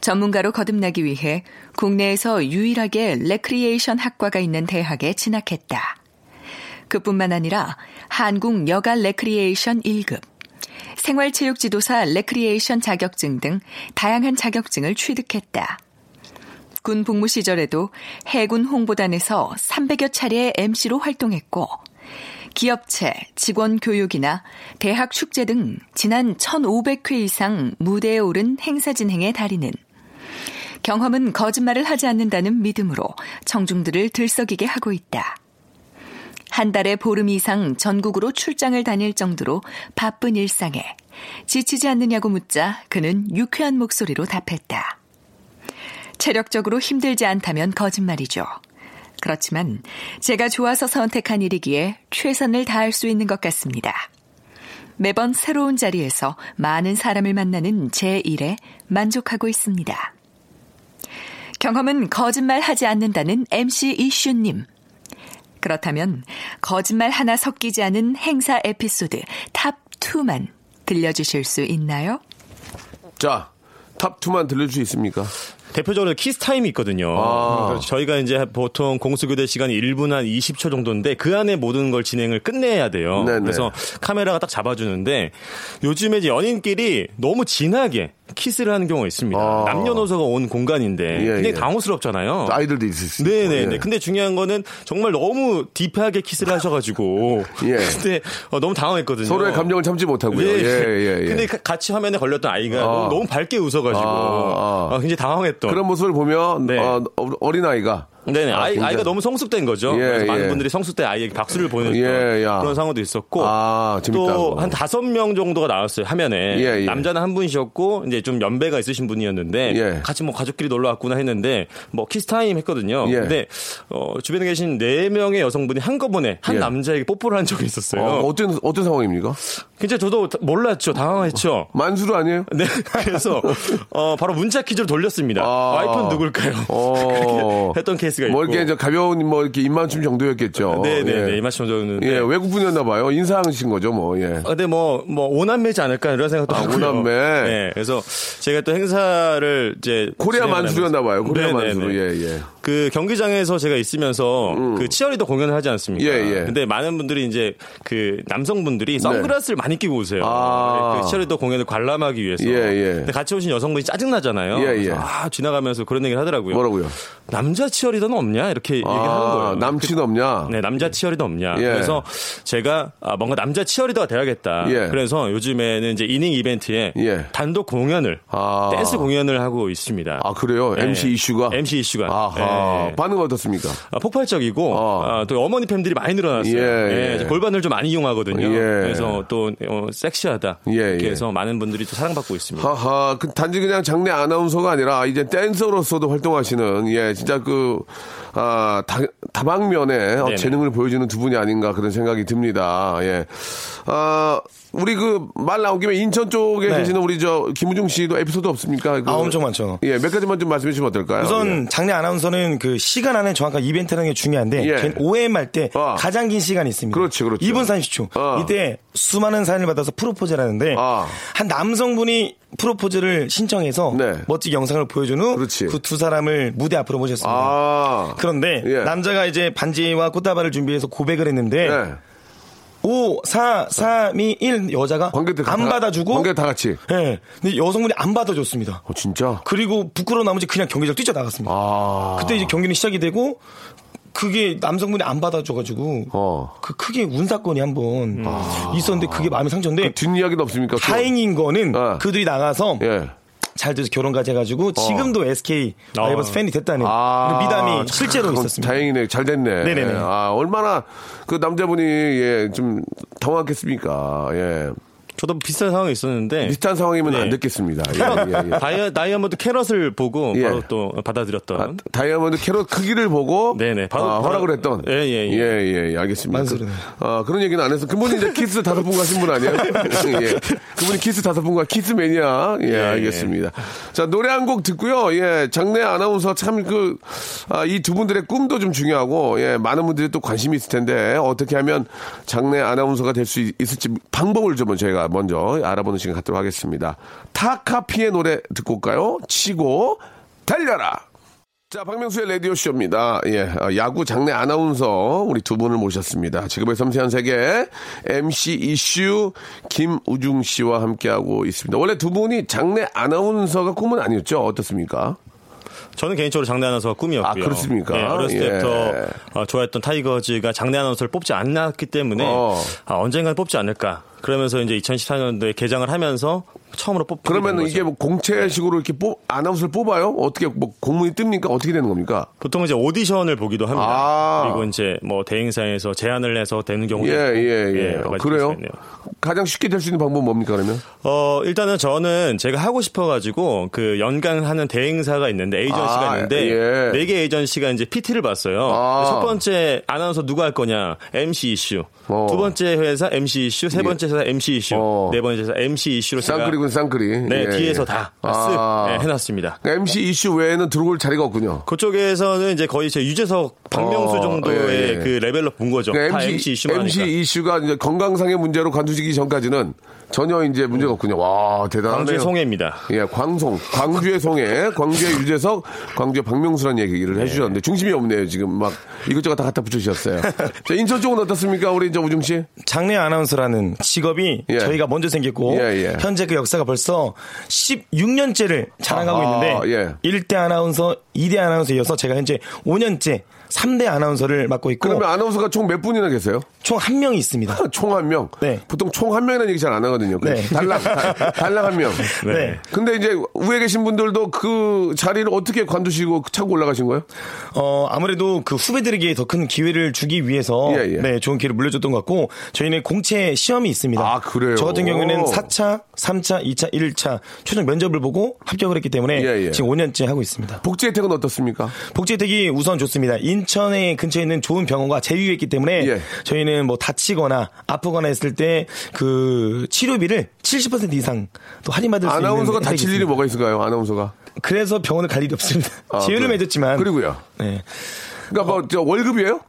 전문가로 거듭나기 위해 국내에서 유일하게 레크리에이션 학과가 있는 대학에 진학했다. 그뿐만 아니라 한국 여가 레크리에이션 1급, 생활체육지도사 레크리에이션 자격증 등 다양한 자격증을 취득했다. 군 복무 시절에도 해군 홍보단에서 300여 차례의 MC로 활동했고 기업체, 직원 교육이나 대학 축제 등 지난 1,500회 이상 무대에 오른 행사 진행의 달인은 경험은 거짓말을 하지 않는다는 믿음으로 청중들을 들썩이게 하고 있다. 한 달에 보름 이상 전국으로 출장을 다닐 정도로 바쁜 일상에 지치지 않느냐고 묻자 그는 유쾌한 목소리로 답했다. 체력적으로 힘들지 않다면 거짓말이죠. 그렇지만 제가 좋아서 선택한 일이기에 최선을 다할 수 있는 것 같습니다. 매번 새로운 자리에서 많은 사람을 만나는 제 일에 만족하고 있습니다. 경험은 거짓말 하지 않는다는 MC 이슈님. 그렇다면 거짓말 하나 섞이지 않은 행사 에피소드 top 2만 들려주실 수 있나요? 자, top 2만 들려줄 수 있습니까? 대표적으로 키스 타임이 있거든요. 아. 그래서 저희가 이제 보통 공수교대 시간이 1분 한 20초 정도인데 그 안에 모든 걸 진행을 끝내야 돼요. 네네. 그래서 카메라가 딱 잡아주는데 요즘에 이제 연인끼리 너무 진하게 키스를 하는 경우가 있습니다. 아. 남녀노소가 온 공간인데 예, 굉장히 예. 당황스럽잖아요. 아이들도 있을 수 있고. 네네네. 예. 근데 중요한 거는 정말 너무 deep하게 키스를 하셔가지고. 예. 근데 어, 너무 당황했거든요. 서로의 감정을 참지 못하고요. 예, 예, 예. 근데 가- 같이 화면에 걸렸던 아이가 아. 너무, 밝게 웃어가지고 아, 아. 아, 굉장히 당황했던. 그런 모습을 보면 네. 어, 어린 아이가 네네. 아, 굉장히- 아이가 너무 성숙된 거죠. 예, 그래서 많은 예. 분들이 성숙된 아이에게 박수를 보내는 예, 야. 그런 상황도 있었고. 아, 재밌다, 또 그거. 한 다섯 명 정도가 나왔어요. 화면에. 예, 예. 남자는 한 분이셨고 이제 좀 연배가 있으신 분이었는데 예. 같이 뭐 가족끼리 놀러 왔구나 했는데 뭐 키스타임 했거든요. 예. 근데 어, 주변에 계신 네 명의 여성분이 한꺼번에 한 예. 남자에게 뽀뽀를 한 적이 있었어요. 어, 어떤 어떤 상황입니까? 진짜 저도 몰랐죠. 당황했죠. 만수르 아니에요? 네, 그래서 어, 바로 문자 퀴즈를 돌렸습니다. 아. 와이프는 누굴까요? 어. 했던 케이스 가 있고. 뭐 이렇게 저 가벼운 뭐 이렇게 입맞춤 정도였겠죠. 네네네. 예. 입맞춤 정도였는데. 예, 외국 분이었나 봐요. 인사하신 거죠, 뭐. 예. 아, 근데 뭐, 뭐, 오남매지 않을까 이런 생각도 아, 하고요. 오남매. 네. 그래서 제가 또 행사를 이제. 코리아 하면서- 봐요. 코리아 네네네. 만수르. 예, 예. 그 경기장에서 제가 있으면서 그 치어리더 공연을 하지 않습니까? 예, 예. 근데 많은 분들이 이제 그 남성분들이 선글라스를 많이 끼고 오세요. 아. 그 치어리더 공연을 관람하기 위해서. 예, 예. 근데 같이 오신 여성분이 짜증나잖아요. 예, 예. 그래서 아, 지나가면서 그런 얘기를 하더라고요. 뭐라고요? 남자 치어리더는 없냐? 이렇게 얘기하는 거예요. 아, 남친 없냐? 네, 남자 치어리더 없냐. 예. 그래서 제가 아, 뭔가 남자 치어리더가 돼야겠다. 예. 그래서 요즘에는 이제 이닝 이벤트에 예. 단독 공연을 아. 댄스 공연을 하고 있습니다. 아, 그래요? 네. MC 이슈가? MC 이슈가. 아하. 네. 반응 어떻습니까? 아, 폭발적이고 어. 아, 또 어머니 팬들이 많이 늘어났어요. 예, 예, 예. 골반을 좀 많이 이용하거든요. 예. 그래서 또 어, 섹시하다. 예, 이렇게 예. 해서 많은 분들이 또 사랑받고 있습니다. 하하, 그 단지 그냥 장내 아나운서가 아니라 이제 댄서로서도 활동하시는 예, 진짜 그 아, 다, 다방면에 어, 네네. 재능을 보여주는 두 분이 아닌가 그런 생각이 듭니다. 예. 아, 우리 그 말 나온 김에 인천 쪽에 네. 계시는 우리 저 김우중 씨도 에피소드 없습니까? 그, 아, 엄청 많죠. 예, 몇 가지만 좀 말씀해 주시면 어떨까요? 우선 예. 장례 아나운서는 그 시간 안에 정확한 이벤트라는 게 중요한데 예. OM 할때 아. 가장 긴 시간이 있습니다. 그렇지, 그렇죠. 2분 30초. 아. 이때 수많은 사연을 받아서 프로포즈를 하는데 아. 한 남성분이 프로포즈를 신청해서 네. 멋지게 영상을 보여준 후 그렇지. 그두 사람을 무대 앞으로 모셨습니다. 아. 그런데 예. 남자가 이제 반지와 꽃다발을 준비해서 고백을 했는데 네. 5, 4, 3, 2, 1 여자가 관객들 안 다- 받아주고 관객 다 같이. 예. 근데 여성분이 안 받아줬습니다. 어, 진짜? 그리고 부끄러워 나머지 그냥 경기장 뛰쳐나갔습니다. 아. 그때 이제 경기는 시작이 되고 그게 남성분이 안 받아줘가지고 어. 그 크게 운 사건이 한번 있었는데 그게 마음이 상처인데 뒷이야기는 없습니까? 또? 다행인 거는 어. 그들이 나가서 예. 잘 돼서 결혼까지 해가지고 지금도 SK 라이버스 팬이 됐다는 아, 미담이 실제로 있었습니다. 다행이네. 잘 됐네. 네네네. 아, 얼마나 그 남자분이 예, 좀 당황했겠습니까? 예. 저도 비슷한 상황이 있었는데 비슷한 상황이면 네. 안 됐겠습니다. 예, 예, 예. 다이아, 다이아몬드 캐럿을 보고 예. 바로 또 받아들였던 아, 다이아몬드 캐럿 크기를 보고 네네, 바로- 아, 바로- 허락을 했던 예, 예, 예. 예, 예, 알겠습니다. 그, 아, 그런 얘기는 안 해서 그분이 이제 키스 다섯 번 하신 분 아니에요? 예. 그분이 키스 다섯 번과 키스 매니아. 예, 예, 알겠습니다. 자, 노래 한 곡 듣고요. 예, 장내 아나운서 참 그, 아, 이 두 분들의 꿈도 좀 중요하고, 예, 많은 분들이 또 관심이 있을 텐데, 어떻게 하면 장내 아나운서가 될 수 있을지 방법을 좀 저희가 먼저 알아보는 시간 갖도록 하겠습니다. 타카피의 노래 듣고 올까요? 치고, 달려라! 자, 박명수의 라디오쇼입니다. 예, 어, 야구 장내 아나운서 우리 두 분을 모셨습니다. 지금의 섬세한 세계 MC 이슈 김우중 씨와 함께하고 있습니다. 원래 두 분이 장내 아나운서가 꿈은 아니었죠? 어떻습니까? 저는 개인적으로 장내 아나운서가 꿈이었고요. 아, 그렇습니까? 예, 어렸을 예. 때부터 어, 좋아했던 타이거즈가 장내 아나운서를 뽑지 않았기 때문에 어. 아, 언젠간 뽑지 않을까. 그러면서 이제 2014년도에 개장을 하면서 처음으로 뽑히게 그러면 된 이게. 뭐 공채식으로 이렇게 뽑, 아나운서를 뽑아요? 어떻게 뭐 공문이 뜹니까? 어떻게 되는 겁니까? 보통 이제 오디션을 보기도 합니다. 아. 그리고 이제 뭐 대행사에서 제안을 해서 되는 경우도 예, 있고. 예, 예. 여러 가지 그래요? 가장 쉽게 될 수 있는 방법은 뭡니까, 그러면? 어, 일단은 저는 제가 하고 싶어가지고 그 연간 하는 대행사가 있는데 에이전시가 아, 있는데 예. 네개 에이전시가 이제 PT를 봤어요. 아. 첫 번째 아나운서 누가 할 거냐 MC 이슈. 어. 두 번째 회사 MC 이슈, 세 번째 회사 MC 이슈, 어. 네 번째 회사 MC 이슈로 쌍끌이군, 쌍끌이. 네 예, 뒤에서 예. 다쓱 아. 네, 해놨습니다. 그러니까 MC 이슈 외에는 들어올 자리가 없군요. 그쪽에서는 이제 거의 제 유재석, 박명수 어, 정도의 예, 예. 그 레벨로 본 거죠. 그러니까 다 MC 이슈만 MC 하니까. 이슈가 이제 건강상의 문제로 관두시기 전까지는 전혀 이제 문제가 없군요. 와, 대단하네요. 광주의 송해입니다. 예, 광송. 광주의 송해, 광주의 유재석, 광주의 박명수라는 얘기를 해주셨는데 중심이 없네요. 지금 막 이것저것 다 갖다 붙여주셨어요. 자, 인천 쪽은 어떻습니까? 우리 이제 우중 씨? 장내 아나운서라는 직업이 예. 저희가 먼저 생겼고 예, 예. 현재 그 역사가 벌써 16년째를 자랑하고 아하, 있는데 예. 1대 아나운서, 2대 아나운서여서 제가 현재 5년째 3대 아나운서를 맡고 있고 그러면 아나운서가 총 몇 분이나 계세요? 총 한 명이 있습니다. 총 한 명. 네. 보통 총 한 명이라는 얘기 잘 안 하거든요. 그 네. 달랑, 달- 달랑 한 명. 네. 근데 이제 위에 계신 분들도 그 자리를 어떻게 관두시고 차고 올라가신 거예요? 어, 아무래도 그 후배들에게 더 큰 기회를 주기 위해서 예, 예. 네, 좋은 기회를 물려줬던 것 같고 저희는 공채 시험이 있습니다. 아, 그래요? 저 같은 경우에는 4차, 3차, 2차, 1차 최종 면접을 보고 합격을 했기 때문에 예, 예. 지금 5년째 하고 있습니다. 복지 혜택은 어떻습니까? 복지 혜택이 우선 좋습니다. 인천에 근처에 있는 좋은 병원과 제휴했기 때문에 예. 저희는 뭐 다치거나 아프거나 했을 때 그 치료비를 70% 이상 또 할인받을 수 있는 아나운서가 다칠 일이. 뭐가 있을까요? 아나운서가. 그래서 병원을 갈 일이 없습니다. 아, 제휴를 그래. 맺었지만 그리고요. 네, 그러니까 뭐저 월급이에요?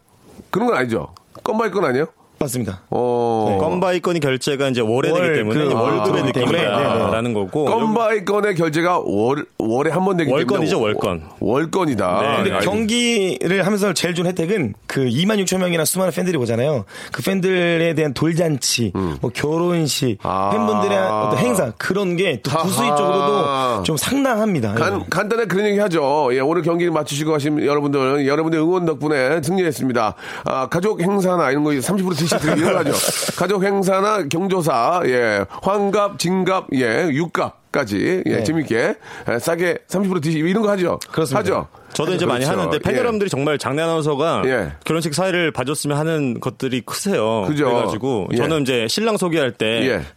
그런 건 아니죠. 건바이 건 아니에요? 맞습니다. 어. 건바이 건이 결제가 이제 월에 월, 되기 때문에 그, 월급의 아, 때문에, 느낌이다라는 거고 건바이 건의 결제가 월, 월에 한 번 되기 때문에. 월건이죠, 월건. 월건이다. 네, 근데 네, 경기를 하면서 제일 좋은 혜택은 그 2만 6천 명이나 수많은 팬들이 오잖아요. 그 팬들에 대한 돌잔치, 뭐 결혼식, 음. 아. 팬분들의 어떤 행사 그런 게또 하하. 쪽으로도 좀 상당합니다. 간, 예. 간단하게 그런 얘기 하죠. 예, 오늘 경기 맞추시고 가신 여러분들, 여러분들 응원 덕분에 승리했습니다. 아, 가족 행사나 이런 거 30% 디시 트 이런 거 하죠. 가족 행사나 경조사, 예, 환갑, 진갑, 예, 육갑. 까지 예, 네. 재밌게 예, 싸게 30% 디시 이런 거 하죠. 그렇습니다. 하죠. 저도 이제 많이 그렇죠. 하는데 팬 예. 여러분들이 정말 장례 아나운서가 예. 결혼식 사회를 봐줬으면 하는 것들이 크세요. 그죠. 그래가지고 예. 저는 이제 신랑 소개할 때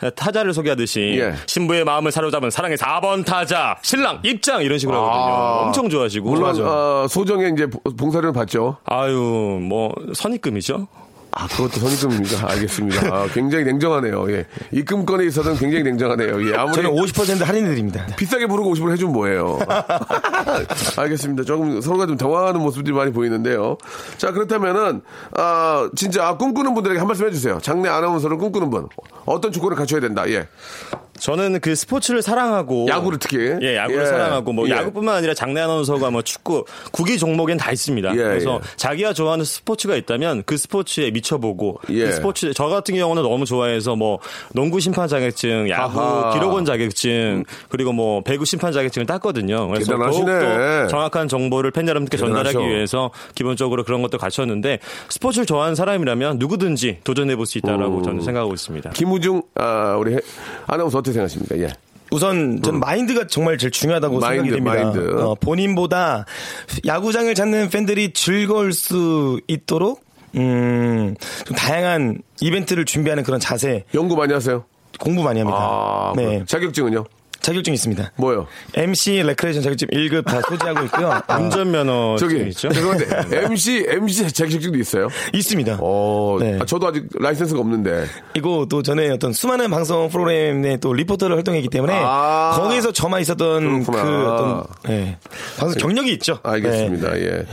예. 타자를 소개하듯이 예. 신부의 마음을 사로잡은 사랑의 4번 타자 신랑 입장 이런 식으로 하거든요. 아. 엄청 좋아하시고 물론. 어, 소정의 이제 봉- 봉사료를 받죠. 아유 뭐 선입금이죠. 아, 그것도 선입금입니까? 알겠습니다. 아, 굉장히 냉정하네요. 예. 입금권에 있어서는 굉장히 냉정하네요. 예. 아무리 저는 50% 할인해 드립니다. 비싸게 부르고 50을 해주면 뭐예요? 알겠습니다. 조금 서로가 좀 당황하는 모습들이 많이 보이는데요. 자, 그렇다면은, 아, 진짜 꿈꾸는 분들에게 한 말씀 해주세요. 장래 아나운서를 꿈꾸는 분. 어떤 조건을 갖춰야 된다. 예. 저는 그 스포츠를 사랑하고 야구를 특히. 예, 야구를 예. 사랑하고 뭐 예. 야구뿐만 아니라 장내 아나운서가 뭐 축구, 구기 종목엔 다 있습니다. 예, 그래서 예. 자기가 좋아하는 스포츠가 있다면 그 스포츠에 미쳐보고 예. 그 스포츠 저 같은 경우는 너무 좋아해서 뭐 농구 심판 자격증, 야구 아하. 기록원 자격증 그리고 뭐 배구 심판 자격증을 땄거든요. 그래서 대단하시네. 더욱더 정확한 정보를 팬 여러분께 전달하기 대단하셔. 위해서 기본적으로 그런 것도 갖췄는데 스포츠를 좋아하는 사람이라면 누구든지 도전해 볼 수 있다라고 음. 저는 생각하고 있습니다. 김우중, 아, 우리 해- 아나운서 어떻게 생각하십니까? 예. 우선 저는 마인드가 정말 제일 중요하다고 마인드, 생각이 됩니다. 마인드. 어, 본인보다 야구장을 찾는 팬들이 즐거울 수 있도록 음, 좀 다양한 이벤트를 준비하는 그런 자세, 연구 많이 하세요? 공부 많이 합니다. 아, 네. 자격증은요? 자격증 있습니다. 뭐요? MC 레크레이션 자격증 1급 다 소지하고 있고요. 아, 운전면허 저기, 있죠? 죄송한데, MC, MC 자격증도 있어요? 있습니다. 어, 네. 아, 저도 아직 라이센스가 없는데. 이거 또 전에 어떤 수많은 방송 프로그램에 또 리포터를 활동했기 때문에 아. 거기에서 저만 있었던 그렇구나. 그 어떤 예, 방송 경력이 있죠. 알겠습니다. 네. 예.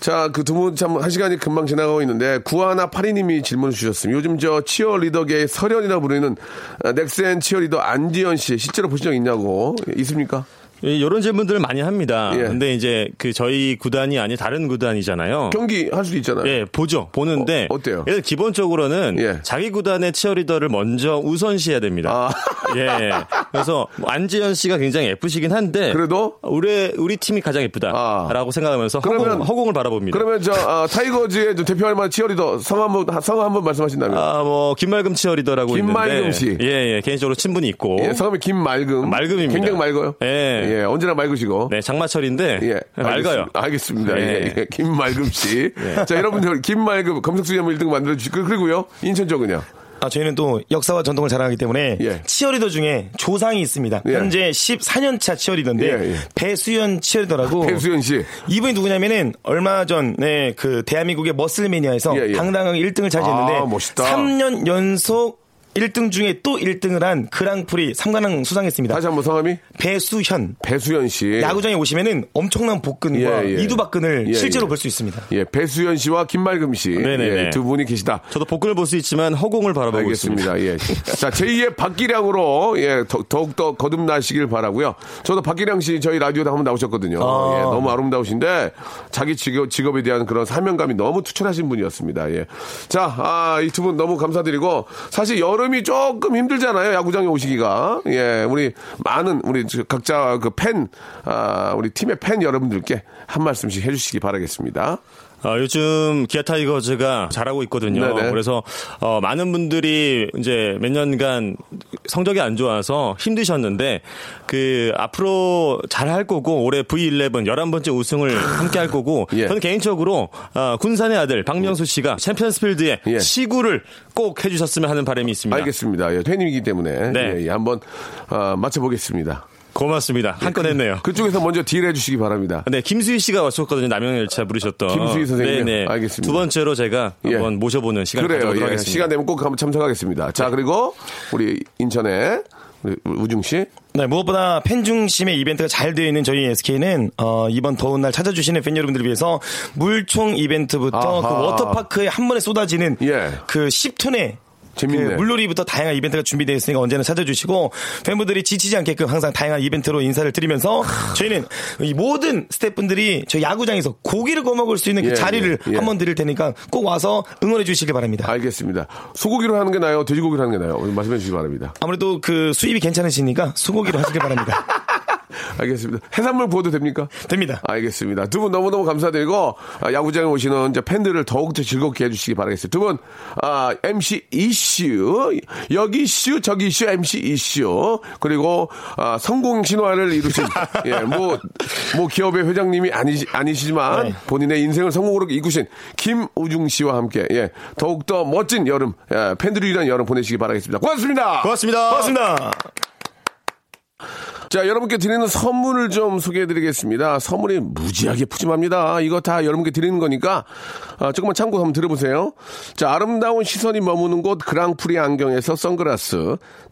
자, 그 두 분 참 한 시간이 금방 지나가고 있는데 구하나 파리님이 질문을 주셨습니다. 요즘 저 치어리더계의 설현이라 부르는 아, 넥센 치어리더 안지현 씨 실제로 보신 적 있냐고 있습니까? 이런 질문들을 많이 합니다. 예. 근데 이제 그 저희 구단이 아닌 다른 구단이잖아요. 경기 할 수도 있잖아요. 예, 보죠. 보는데. 어, 어때요? 일단 기본적으로는 예. 자기 구단의 치어리더를 먼저 우선시해야 됩니다. 아. 예. 그래서 뭐 안지현 씨가 굉장히 예쁘시긴 한데 그래도? 우리 우리 팀이 가장 아. 예쁘다라고 생각하면서 그러면- 허공, 허공 을 바라봅니다. 그러면 저 아, 타이거즈의 좀 대표할 만한 치어리더 성함 한번 성함 한번 말씀하신다면 아, 뭐 김말금 치어리더라고 김말금 있는데 씨. 예, 예. 개인적으로 친분이 있고. 예, 성함이 김말금. 맑음입니다. 굉장히 맑아요. 예. 예, 언제나 맑으시고. 네, 장마철인데 예, 맑아요. 알겠습니다. 알겠습니다. 예. 예. 예, 김말금 씨. 자, 여러분들 김말금 검색수지 한번 1등 만들어 주시고 그리고요. 인천 쪽은요. 아, 저희는 또 역사와 전통을 자랑하기 때문에 예. 치어리더 중에 조상이 있습니다. 예. 현재 14년차 치어리더인데 예, 예. 배수연 치어리더라고. 배수연 씨. 이분이 누구냐면은 얼마 전에 그 대한민국의 머슬매니아에서 예, 예. 당당하게 1등을 차지했는데 아, 멋있다. 3년 연속 1등 중에 또 1등을 한 그랑프리 3관왕 수상했습니다. 다시 한번 성함이 배수현. 배수연 씨. 야구장에 오시면은 엄청난 복근과 예, 예. 이두박근을 예, 실제로 예. 볼수 있습니다. 예, 배수연 씨와 김말금 씨. 네네네. 예, 두 분이 계시다. 저도 복근을 볼 수 있지만 허공을 바라보고 있습니다. 알겠습니다. 예. 자, 제2의 박기량으로, 예, 더, 더욱더 거듭나시길 바라고요 저도 박기량 씨 저희 라디오에 한번 나오셨거든요. 아. 예, 너무 아름다우신데, 자기 직업, 직업에 대한 그런 사명감이 너무 투철하신 분이었습니다. 예. 자, 아, 이 두 분 너무 감사드리고, 사실 여 름이 조금 힘들잖아요. 야구장에 오시기가. 예, 우리 많은, 우리 저 각자 그 팬, 아, 우리 팀의 팬 여러분들께 한 말씀씩 해주시기 바라겠습니다. 어, 요즘 기아 타이거즈가 잘하고 있거든요. 네네. 그래서 어, 많은 분들이 이제 몇 년간 성적이 안 좋아서 힘드셨는데 그 앞으로 잘 할 거고 올해 V11 11번째 우승을 함께 할 거고 예. 저는 개인적으로 어, 군산의 아들 박명수 씨가 챔피언스필드에 예. 시구를 꼭 해주셨으면 하는 바람이 있습니다. 알겠습니다. 예, 팬이기 때문에. 네. 예, 예, 한번, 아, 맞춰보겠습니다. 고맙습니다. 한 건 했네요. 그쪽에서 먼저 딜 해주시기 바랍니다. 네, 김수희 씨가 왔었거든요. 남영열차 부르셨던. 김수희 선생님. 네 네. 알겠습니다. 두 번째로 제가 예. 한번 모셔보는 시간을 그래요. 가져보도록 예, 하겠습니다. 시간 되면 꼭 한번 참석하겠습니다. 자, 그리고 우리 인천에 우리 우중 씨. 네, 무엇보다 팬 중심의 이벤트가 잘 되어 있는 저희 SK는 어, 이번 더운 날 찾아주시는 팬 여러분들을 위해서 물총 이벤트부터 아하. 그 워터파크에 한 번에 쏟아지는 예. 그 10톤의 재밌네. 그 물놀이부터 다양한 이벤트가 준비되어 있으니까 언제나 찾아주시고 팬분들이 지치지 않게끔 항상 다양한 이벤트로 인사를 드리면서 저희는 이 모든 스태프분들이 저희 야구장에서 고기를 구워 먹을 수 있는 그 예, 자리를 예, 예. 한번 드릴 테니까 꼭 와서 응원해 주시길 바랍니다. 알겠습니다. 소고기로 하는 게 나아요? 돼지고기로 하는 게 나아요? 말씀해 주시기 바랍니다. 아무래도 그 수입이 괜찮으시니까 소고기로 하시길 바랍니다. 알겠습니다. 해산물 구워도 됩니까? 됩니다. 알겠습니다. 두 분 너무너무 감사드리고 아, 야구장에 오시는 이제 팬들을 더욱더 즐겁게 해주시기 바라겠습니다. 두 분 아, MC 이슈 여기 이슈 저기 이슈 MC 이슈 그리고 아, 성공 신화를 이루신 예뭐뭐 뭐 기업의 회장님이 아니 아니시지만 네. 본인의 인생을 성공으로 이끄신 김우중 씨와 함께 예 더욱더 멋진 여름 예, 팬들이 위한 여름 보내시기 바라겠습니다. 고맙습니다. 고맙습니다. 고맙습니다. 자, 여러분께 드리는 선물을 좀 소개해 드리겠습니다. 선물이 무지하게 푸짐합니다. 이거 다 여러분께 드리는 거니까, 아, 조금만 참고 한번 들어보세요. 자, 아름다운 시선이 머무는 곳 그랑프리 안경에서 선글라스,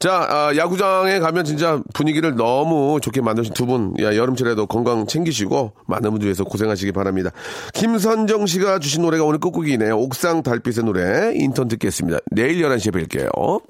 자, 아, 야구장에 가면 진짜 분위기를 너무 좋게 만드신 두 분, 야, 여름철에도 건강 챙기시고, 많은 분들 위해서 고생하시기 바랍니다. 김선정 씨가 주신 노래가 오늘 끝곡이네요. 옥상 달빛의 노래, 인턴 듣겠습니다. 내일 11시에 뵐게요.